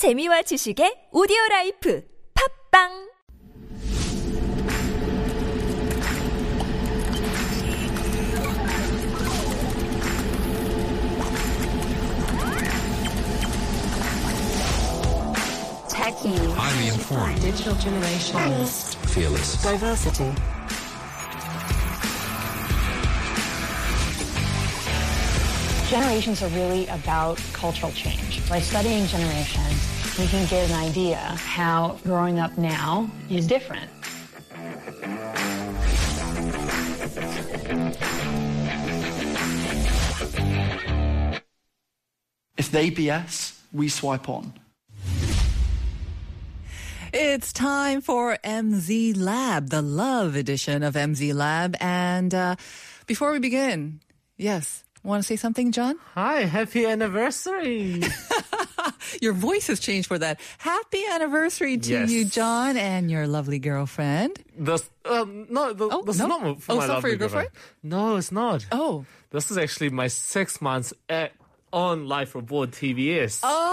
재미와 지식의 오디오 라이프 팝빵 Techie. Highly informed. Digital generation. Fearless. Diversity. Generations are really about cultural change. By studying generations, we can get an idea how growing up now is different. If they BS, we swipe on. It's time for MZ Lab, the love edition of MZ Lab. And uh, before we begin, yes, want to say something, John? Hi, happy anniversary. Your voice has changed for that. Happy anniversary to Yes. you, John, and your lovely girlfriend. This, um, no, the, Oh, this no? not for Oh, my it's not for your girlfriend? No, it's not. Oh. This is actually my six months at, on Life Abroad TBS. Oh.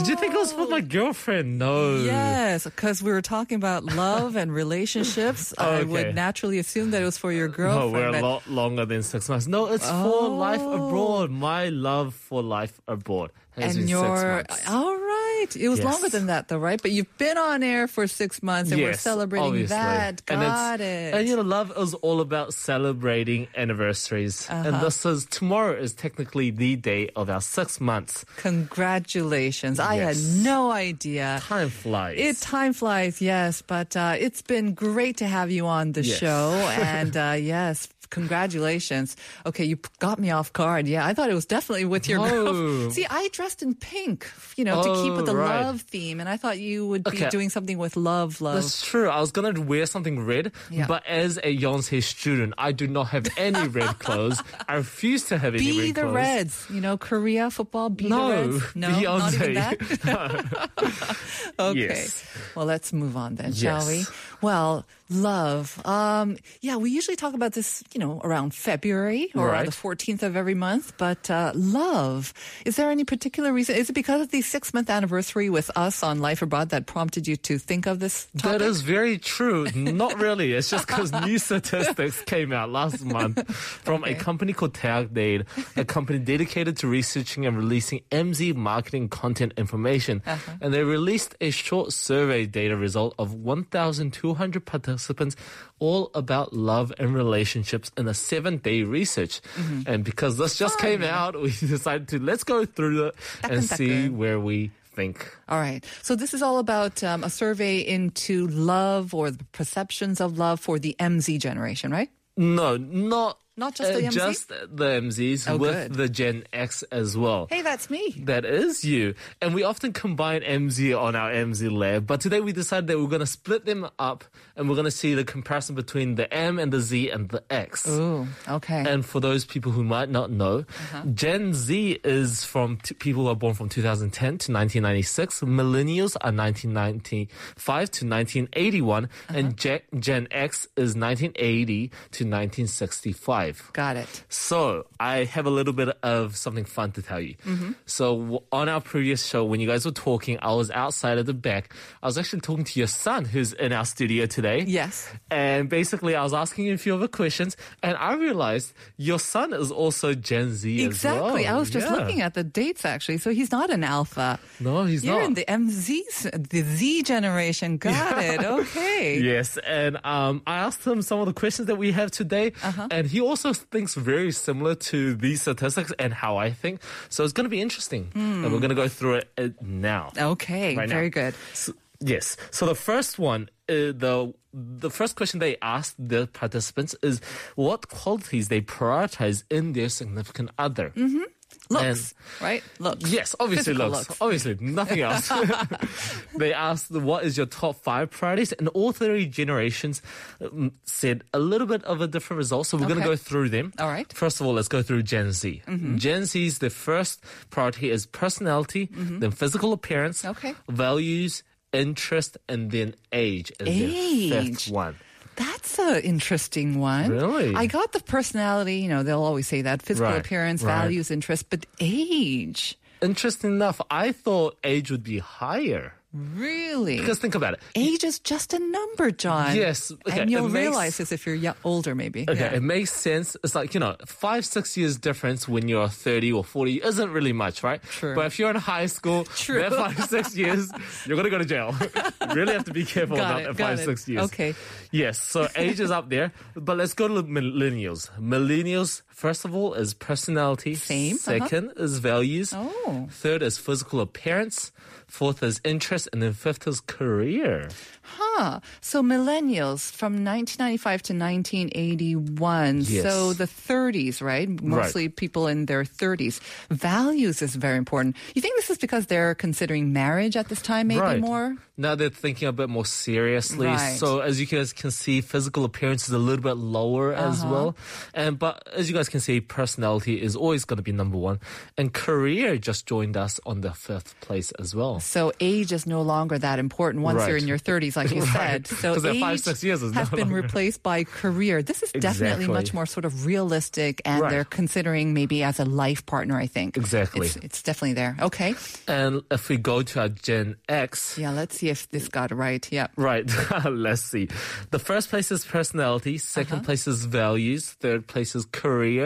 Did you think it was for my girlfriend? No. Yes, because we were talking about love and relationships. I would naturally assume that it was for your girlfriend. No, we're a lot longer than six months. No, it's for Life oh. Abroad. My love for Life Abroad has been and six months. all right. It was Yes. longer than that, though, right? But you've been on air for six months, and we're celebrating obviously. that. And Got it. And you know, love is all about celebrating anniversaries. Uh-huh. And this is tomorrow is technically the day of our six months. Congratulations! I had no idea. Time flies. It time flies, yes, but uh, it's been great to have you on the Yes. show, and uh, yes, congratulations. Okay, you got me off guard. Yeah, I thought it was definitely with your girl. See, I dressed in pink, you know, to keep with the right. love theme, and I thought you would be Okay. doing something with love, love. That's true. I was gonna wear something red, Yeah. but as a Yonsei student, I do not have any red clothes. I refuse to have any red clothes. Be the. Reds, you know, Korea football. Be No, the Reds. No, not even that. okay. Yes. Well, let's move on then, shall we? Well, love. Um, yeah, we usually talk about this, you know, around February or Right. the 14th of every month. But uh, love, is there any particular reason? Is it because of the six month anniversary with us on Life Abroad that prompted you to think of this topic? That is very true. Not really. It's just because new statistics came out last month from a company called Tagdate, a company dedicated to researching and releasing MZ marketing content information. Uh-huh. And they released a short survey data result of 1,200 participants all about love and relationships in a seven day research. Mm-hmm. And because this just came out, we decided to let's go through it and see 따끈따끈. where we think. All right. So this is all about um, a survey into love or the perceptions of love for the MZ generation, right? No, not not just the uh, MZ? just the MZs Oh, with good. the Gen X as well. Hey, that's me. That is you. And we often combine MZ on our MZ lab, but today we decided that we're going to split them up and we're going to see the comparison between the M and the Z and the X. Ooh, okay. And for those people who might not know, Uh-huh. Gen Z is from t- people who are born from 2010 to 1996. Millennials are 1995 to 1981. Uh-huh. And Gen, Gen X is 1980 to 1965. Got it. So I have a little bit of something fun to tell you. Mm-hmm. So on our previous show, when you guys were talking, I was outside at the back. I was actually talking to your son, who's in our studio today. Yes. And basically, I was asking you a few other questions, and I realized your son is also Gen Z Exactly. as well. I was just Yeah. looking at the dates actually. So he's not an alpha. No, he's You're not. in the MZ, the Z generation. Got it. Okay. Yes, and um, I asked him some of the questions that we have today, Uh-huh. and he also thinks very similar to these statistics and how I think. So it's going to be interesting, and we're going to go through it uh, now. Okay. Right now. Very good. So, yes. So the first one, uh, the the first question they asked the participants is what qualities they prioritize in their significant other. Mm-hmm. Looks, And- right? Looks. Yes, obviously Physical looks. looks. Obviously, nothing else. they asked what is your top five priorities, and all three generations um, said a little bit of a different result. So we're going to go through them. All right. Mm-hmm. First of all, let's go through Gen Z. Gen Z's the first priority is personality, then physical appearance, Mm-hmm. Okay. values, interest, and then age is the fifth one. That's an interesting one. Really? I got the personality, you know, they'll always say that physical Right, appearance, right. values, interest, but age. interesting enough, I thought age would be higher. Really? Because think about it. age is just a number, John. Yes, okay, and you'll makes- realize this if you're yo- older, maybe. Okay, Yeah. it makes sense. It's like, you know, five, six years difference when you're 30 or 40 isn't really much, right? True. But if you're in high school, True. that five, six years, you're going to go to jail. you really have to be careful Got about it, that got five, it. six years. Okay. Yes, so age is up there. But let's go to the millennials. Millennials, first of all, is personality. Same, uh-huh. 2nd is values. Oh. Third is physical appearance. Fourth is interest. And then fifth is career. Huh. So millennials from 1995 to 1981. Yes. So the 30s, right? Mostly people in their 30s. Values is very important. You think this is because they're considering marriage at this time, maybe right. more? Now they're thinking a bit more seriously. Right. So as you guys can see, physical appearance is a little bit lower as Uh-huh. well. And but as you guys can see, personality is always going to be number one. And career just joined us on the fifth place as well. So age is no longer that important once you're in your 30s, like you Right. said. So age five, six years has no been longer- replaced by career. This is definitely Exactly. much more sort of realistic, and Right. they're considering maybe as a life partner. I think Exactly. It's, it's definitely there. Okay. And if we go to our Gen X, Yeah. Let's see if this got right. Yeah. Right. Let's see. The first place is personality. 2nd uh-huh. place is values. Third place is career.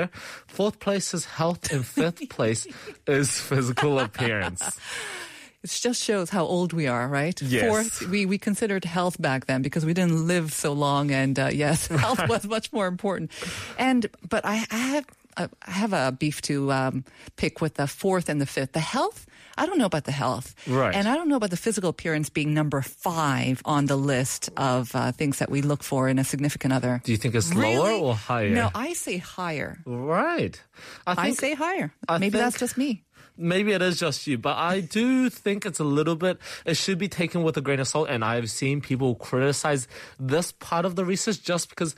Fourth place is health. And fifth place is physical appearance. It just shows how old we are, right? Yes. Fourth, we, we considered health back then because we didn't live so long, and uh, yes, health was much more important. And but I, I have I have a beef to um, pick with the fourth and the fifth. The health, I don't know about the health, Right. And I don't know about the physical appearance being number five on the list of uh, things that we look for in a significant other. Do you think it's lower or higher? No, I say higher. Right. I I say higher. I Maybe that's just me. Maybe it is just you, but I do think it's a little bit, it should be taken with a grain of salt. And I've seen people criticize this part of the research just because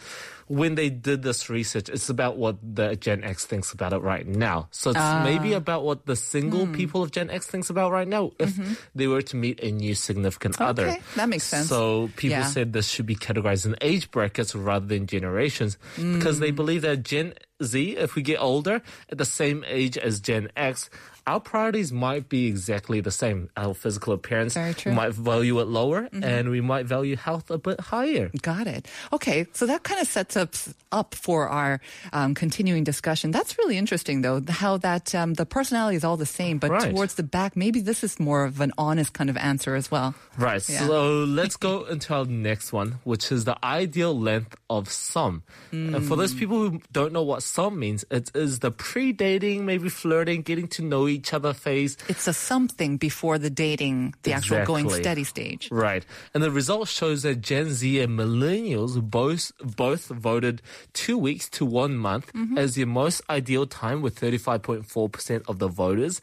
when they did this research, it's about what the Gen X thinks about it right now. So it's maybe about what the single Hmm. people of Gen X thinks about right now if they were to meet a new significant other. Mm-hmm. Okay, that makes sense. So people Yeah. said this should be categorized in age brackets rather than generations because Mm. they believe that Gen Z, if we get older, at the same age as Gen X, our priorities might be exactly the same. Our physical appearance. Mm-hmm. might value it lower, and we might value health a bit higher. Got it. Okay, so that kind of sets up up for our um, continuing discussion. That's really interesting, though, how that um, the personality is all the same, but Right. towards the back, maybe this is more of an honest kind of answer as well. Right. Yeah. So let's go into our next one, which is the ideal length of sum. And for those Hmm. people who don't know what sum means, it is the pre-dating, maybe flirting, getting to know each other phase. It's a something before the dating, the actual going steady stage. Right. And the result shows that Gen Z and millennials both both voted two weeks to one month Mm-hmm. as the most ideal time with 35.4% of the voters.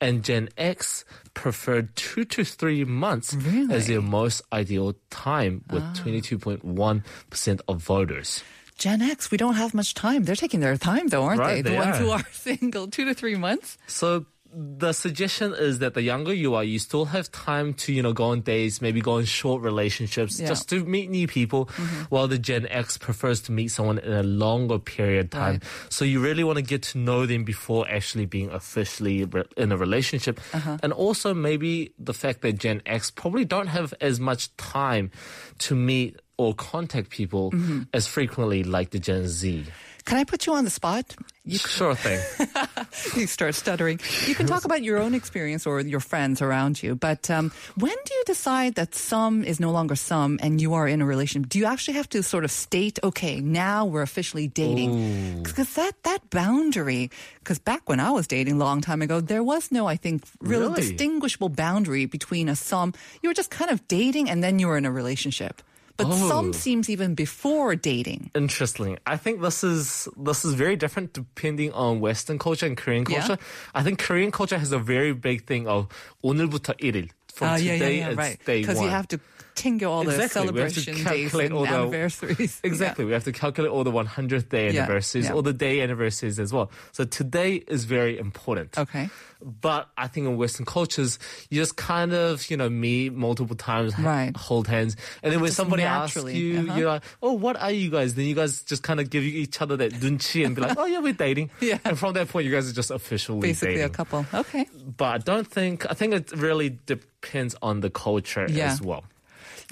And Gen X preferred two to three months as their most ideal time with Ah. 22.1% of voters. Gen X, we don't have much time. They're taking their time, though, aren't Right, they? The they ones are. who are single, two to three months. So the suggestion is that the younger you are, you still have time to, you know, go on dates, maybe go on short relationships, Yeah. just to meet new people, mm-hmm. while the Gen X prefers to meet someone in a longer period of time. So you really want to get to know them before actually being officially re- in a relationship. Uh-huh. And also maybe the fact that Gen X probably don't have as much time to meet or contact people as frequently like the Gen Z. Can I put you on the spot? You Sure thing. you start stuttering. You can talk about your own experience or your friends around you, but um, when do you decide that some is no longer some and you are in a relationship? Do you actually have to sort of state, okay, now we're officially dating? Because that that boundary, because back when I was dating a long time ago, there was no, I think, real Really? distinguishable boundary between a some. You were just kind of dating and then you were in a relationship But Oh. some seems even before dating. Interesting. I think this is this is very different depending on Western culture and Korean Yeah. culture. I think Korean culture has a very big thing of 오늘부터 1일. from Oh, yeah, today yeah, yeah, it's right. day Because you one. have to tingle all the Exactly. We have to celebration days calculate and all the- anniversaries. Exactly. We have to calculate all the 100th day anniversaries, yeah. all the day anniversaries as well. So today is very important. Okay. But I think in Western cultures, you just kind of, you know, meet multiple times, Right. hold hands. And then when Just somebody asks you, uh-huh. you're like, oh, what are you guys? Then you guys just kind of give each other that nunchi and be like, oh, yeah, we're dating. Yeah. And from that point, you guys are just officially Basically dating. a couple. Okay. But I don't think, I think it really depends on the culture Yeah. as well.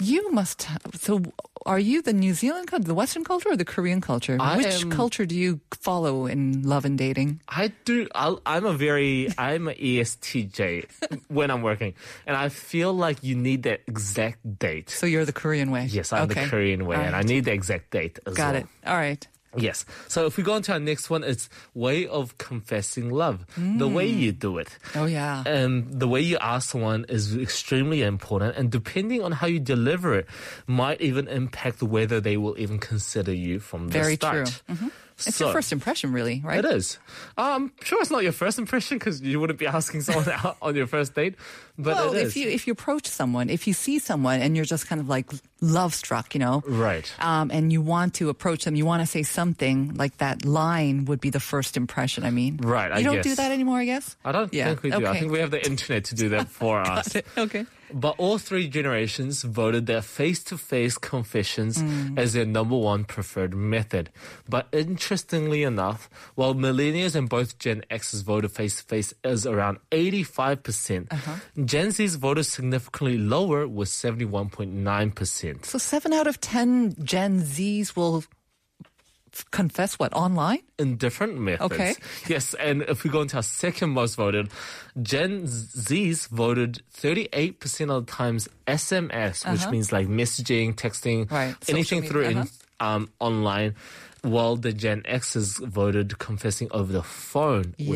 You must. Have, so, are you the New Zealand culture, the Western culture, or the Korean culture? I Which am- culture do you follow in love and dating? I do. I'll, I'm a very. I'm an ESTJ when I'm working, and I feel like you need that exact date. So you're the Korean way. yes, I'm okay. the Korean way, All and I need the exact date as Got well. it. All right. Yes. So if we go on to our next one, it's way of confessing love. The way you do it. Oh yeah. And the way you ask someone is extremely important, and depending on how you deliver it, might even impact whether they will even consider you from the Very start. true. Mhm. It's So- your first impression, really, right? It is. I'm sure it's not your first impression because you wouldn't be asking someone out on your first date, but well, it if you if you approach someone, if you see someone and you're just kind of like love struck, you know, Right. um, and you want to approach them, you want to say something like that line would be the first impression. I mean, Right, You I don't do that anymore, I guess. I don't Yeah, think we do. I think we have the internet to do that for us. okay. But all three generations voted their face-to-face confessions as their number one preferred method. But interestingly enough, while millennials and both Gen X's voted face-to-face as around 85%, percent Gen Z's voted significantly lower with 71.9%. So seven out of ten Gen Zs will confess what online. in different methods. Okay. Yes, and if we go into our second most voted, Gen Z's voted 38% of the times SMS, which means like messaging, texting, Uh-huh. Right, social anything media, through in, uh-huh. um, online. While the Gen X's voted confessing over the phone with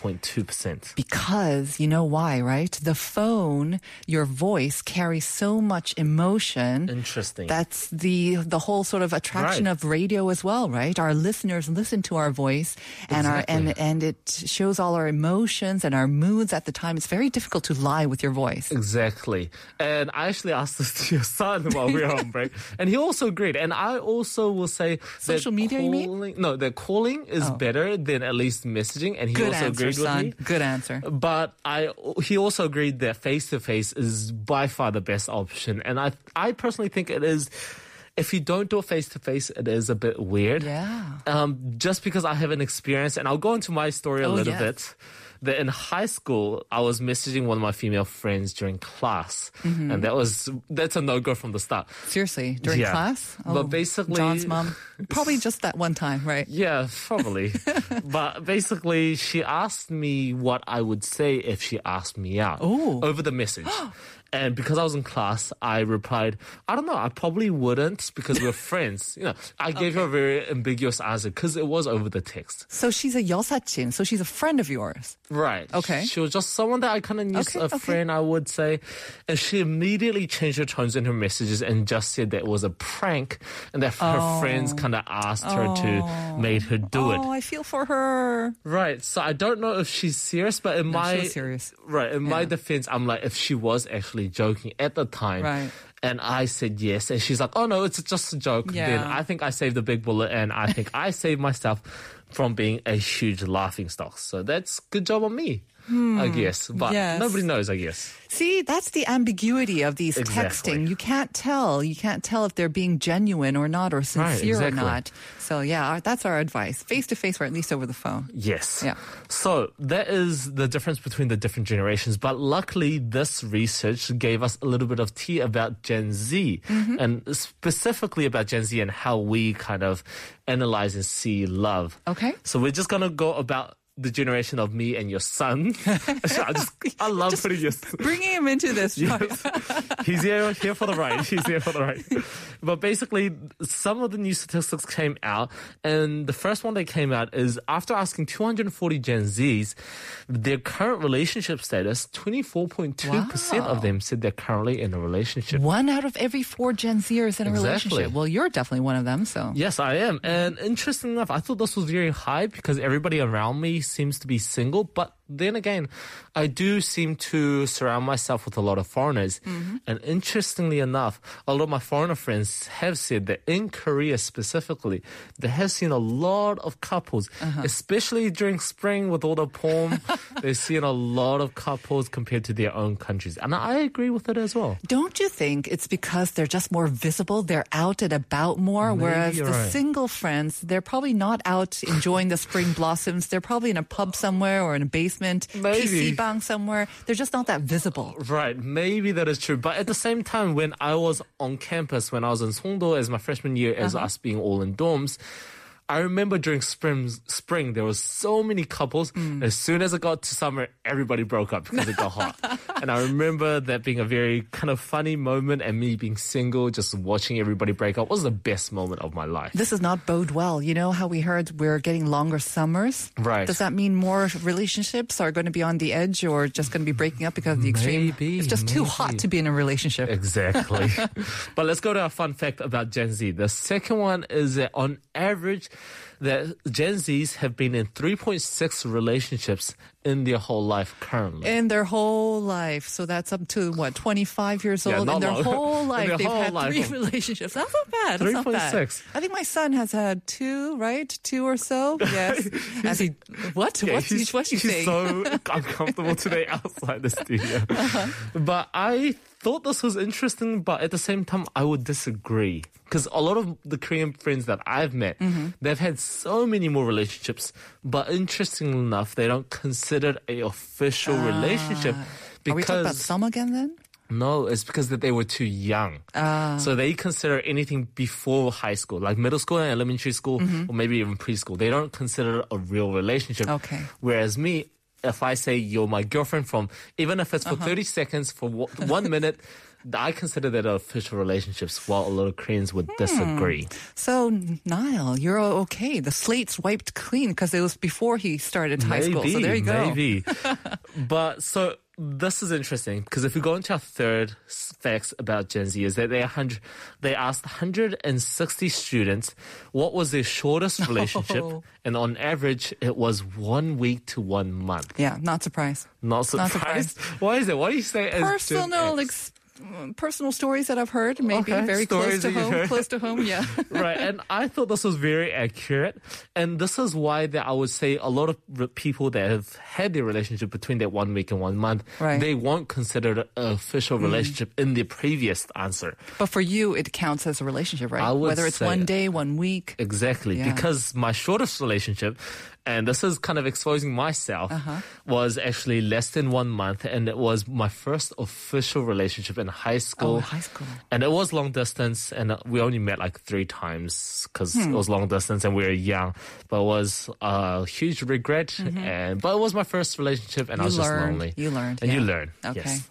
24.2%. Because you know why, right? The phone, your voice carries so much emotion. Interesting. That's the the whole sort of attraction Right. of radio as well, right? Our listeners listen to our voice and our and and it shows all our emotions and our moods at the time. It's very difficult to lie with your voice. Exactly. And I actually asked this to your son while we were on break, and he also agreed. And I also will say Social media, you mean? No, the calling is Oh. better than at least messaging, and he Good also answer, agreed with son. me. Good answer. But I, he also agreed that face to face is by far the best option, and I, I personally think it is. If you don't do it face to face, it is a bit weird. Yeah. Um, just because I have an experience, and I'll go into my story a Oh, little yes. bit. That in high school, I was messaging one of my female friends during class, Mm-hmm. and that was that's a no go from the start. Seriously, during Yeah. class? Oh, But basically- John's mom, probably just that one time, right? Yeah, probably. but basically, she asked me what I would say if she asked me out Ooh. over the message. And because I was in class, I replied, I don't know, I probably wouldn't because we're friends. You know, I gave her a very ambiguous answer because it was over the text. So she's a yosachin, so she's a friend of yours. Right. Okay. She was just someone that I kind of knew, Okay, a okay. friend, I would say. And she immediately changed her tones in her messages and just said that it was a prank and that her oh. friends kind of asked her to, oh. made her do it. Oh, I feel for her. Right. So I don't know if she's serious, but in No, my serious. right in my defense, I'm like, if she was actually joking at the time, Right. And I said yes, and she's like, "Oh no, it's just a joke." Yeah. Then I think I saved the big bullet, and I think I saved myself from being a huge laughing stock. So that's good job on me, I guess. But Hmm. Yes. nobody knows, I guess. See, that's the ambiguity of these Exactly. texting. You can't tell. You can't tell if they're being genuine or not, or sincere exactly. or not. So yeah, our- that's our advice: face to face, or at least over the phone. Yes. Yeah. So that is the difference between the different generations. But luckily, this research gave us a little bit of tea about Gen Z Mm-hmm. and specifically about Gen Z and how we kind of analyze and see love. Okay. So we're just going to go about the generation of me and your son. I just, I love putting your Bringing him into this. He's here, here for the ride. He's here for the ride. But basically, some of the new statistics came out, and the first one that came out is after asking 240 Gen Zs their current relationship status, 24.2% of them said they're currently in a relationship. One out of every four Gen Zers in a Exactly. relationship. Well, you're definitely one of them. So Yes, I am. And interesting enough, I thought this was very high because everybody around me seems to be single, but then again, I do seem to surround myself with a lot of foreigners. Mm-hmm. And interestingly enough, a lot of my foreigner friends have said that in Korea specifically, they have seen a lot of couples, uh-huh. especially during spring with all the palm. They've seen a lot of couples compared to their own countries. And I agree with it as well. Don't you think it's because they're just more visible? They're out and about more, Maybe whereas the right. single friends, they're probably not out enjoying the spring blossoms. They're probably in a pub somewhere or in a basement, Maybe. PC bang somewhere. They're just not that visible. Right, maybe that is true. But at the same time, when I was on campus, when I was in Songdo as my freshman year, as uh-huh. us being all in dorms, I remember during spring, spring there was so many couples. Mm. As soon as it got to summer, everybody broke up because it got hot. and I remember that being a very kind of funny moment, and me being single, just watching everybody break up was the best moment of my life. This does not bode well. You know how we heard we're getting longer summers? Right. Does that mean more relationships are going to be on the edge or just going to be breaking up because of the extreme? Maybe, it's just too hot to be in a relationship. Exactly. but let's go to our fun fact about Gen Z. The second one is that on average, that Gen Zs have been in 3.6 relationships in their whole life currently. in their whole life. So that's up to what, 25 years Yeah, old? in their long. whole life, their they've whole had life. three relationships. That's not bad. That's not bad. 3.6. I think my son has had two, right? Two or so. Yes. As he, what? Yeah, what's he, he's, what's he he's saying? so uncomfortable today outside the studio. Uh-huh. But I thought this was interesting, but at the same time, I would disagree. Because a lot of the Korean friends that I've met, they've had so many more relationships, but interestingly enough, they don't consider it a official relationship. Are we talking about some again then? no, it's because that they were too young. Ah. So they consider anything before high school, like middle school and elementary school, or maybe even preschool. They don't consider it a real relationship. Mm-hmm. Okay. Whereas me, if I say you're my girlfriend from, even if it's Uh-huh. for 30 seconds, for wo- one minute, I consider that official relationships, while a lot of Koreans would Hmm. disagree. So, Niall, you're okay. The slate's wiped clean because it was before he started high school. So there you go. Maybe. but so this is interesting because if we go into our third facts about Gen Z is that they 100, they asked 160 students what was their shortest relationship, Oh. and on average it was one week to one month. Yeah, not surprised. Not surprised. Not surprised. Why is it? Why do you say Personal, X? Personal stories that I've heard, maybe Okay, very close to home. heard. Close to home, yeah. right, and I thought this was very accurate, and this is why that I would say a lot of people that have had their relationship between that one week and one month, Right. Mm. they won't consider an official relationship in their previous answer. But for you, it counts as a relationship, right? Whether it's one day, one week. Exactly, Yeah. because my shortest relationship, and this is kind of exposing myself, Uh-huh. was actually less than one month, and it was my first official relationship in high school. Oh, high school. And it was long distance, and we only met like three times because Hmm. it was long distance and we were young. But it was a huge regret, and but it was my first relationship, and I Mm-hmm. You was just lonely. You learned, and you yeah. learn. Okay. Yes.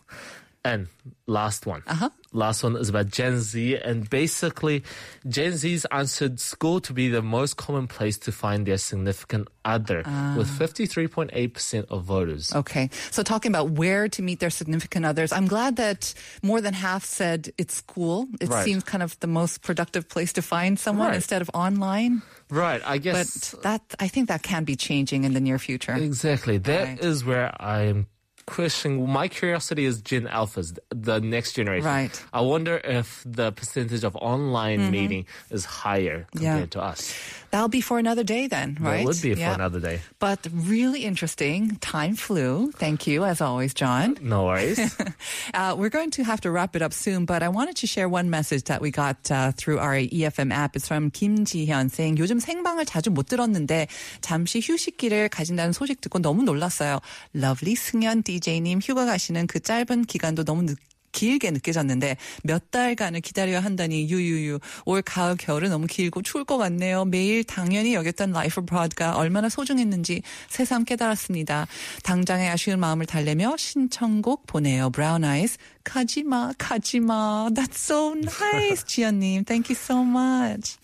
And last one. Uh-huh. Last one is about Gen Z. And basically, Gen Zs answered school to be the most common place to find their significant other, Ah. with 53.8% of voters. Okay. So talking about where to meet their significant others, I'm glad that more than half said it's school. It Right. seems kind of the most productive place to find someone Right. instead of online. Right, I guess. But that, I think that can be changing in the near future. Exactly. That is Right. where I'm questioning. My curiosity is Gen Alphas, the next generation. Right. Mm-hmm. I wonder if the percentage of online meeting is higher Yeah. compared to us. That'll be for another day then, right? That would be Yeah. for another day. But really interesting. Time flew. Thank you, as always, John. No worries. Uh, we're going to have to wrap it up soon, but I wanted to share one message that we got uh, through our EFM app. It's from 김지현 saying, 요즘 생방을 자주 못 들었는데 잠시 휴식기를 가진다는 소식 듣고 너무 놀랐어요. 러블리 승현 DJ 님 휴가 가시는 그 짧은 기간도 너무 늦 길게 느껴졌는데 몇 달간을 기다려야 한다니 유유유 올 가을 겨울은 너무 길고 추울 것 같네요. 매일 당연히 여겼던 라이프 브로드가 얼마나 소중했는지 새삼 깨달았습니다. 당장의 아쉬운 마음을 달래며 신청곡 보내요. Brown Eyes 가지마 가지마 That's so nice 지연님 Thank you so much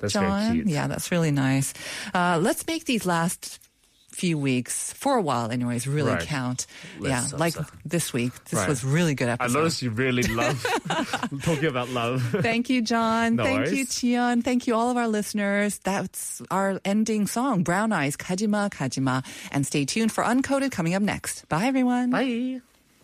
That's John. Yeah that's really nice uh, Let's make these last few weeks, for a while anyways, really Right. count. Less yeah, so, like so. this week. This Right. was really good episode. I noticed you really love talking about love. Thank you, John. No Thank you, worries. Tian. Thank you, all of our listeners. That's our ending song, Brown Eyes, Kajima, Kajima. And stay tuned for Uncoded coming up next. Bye, everyone. Bye.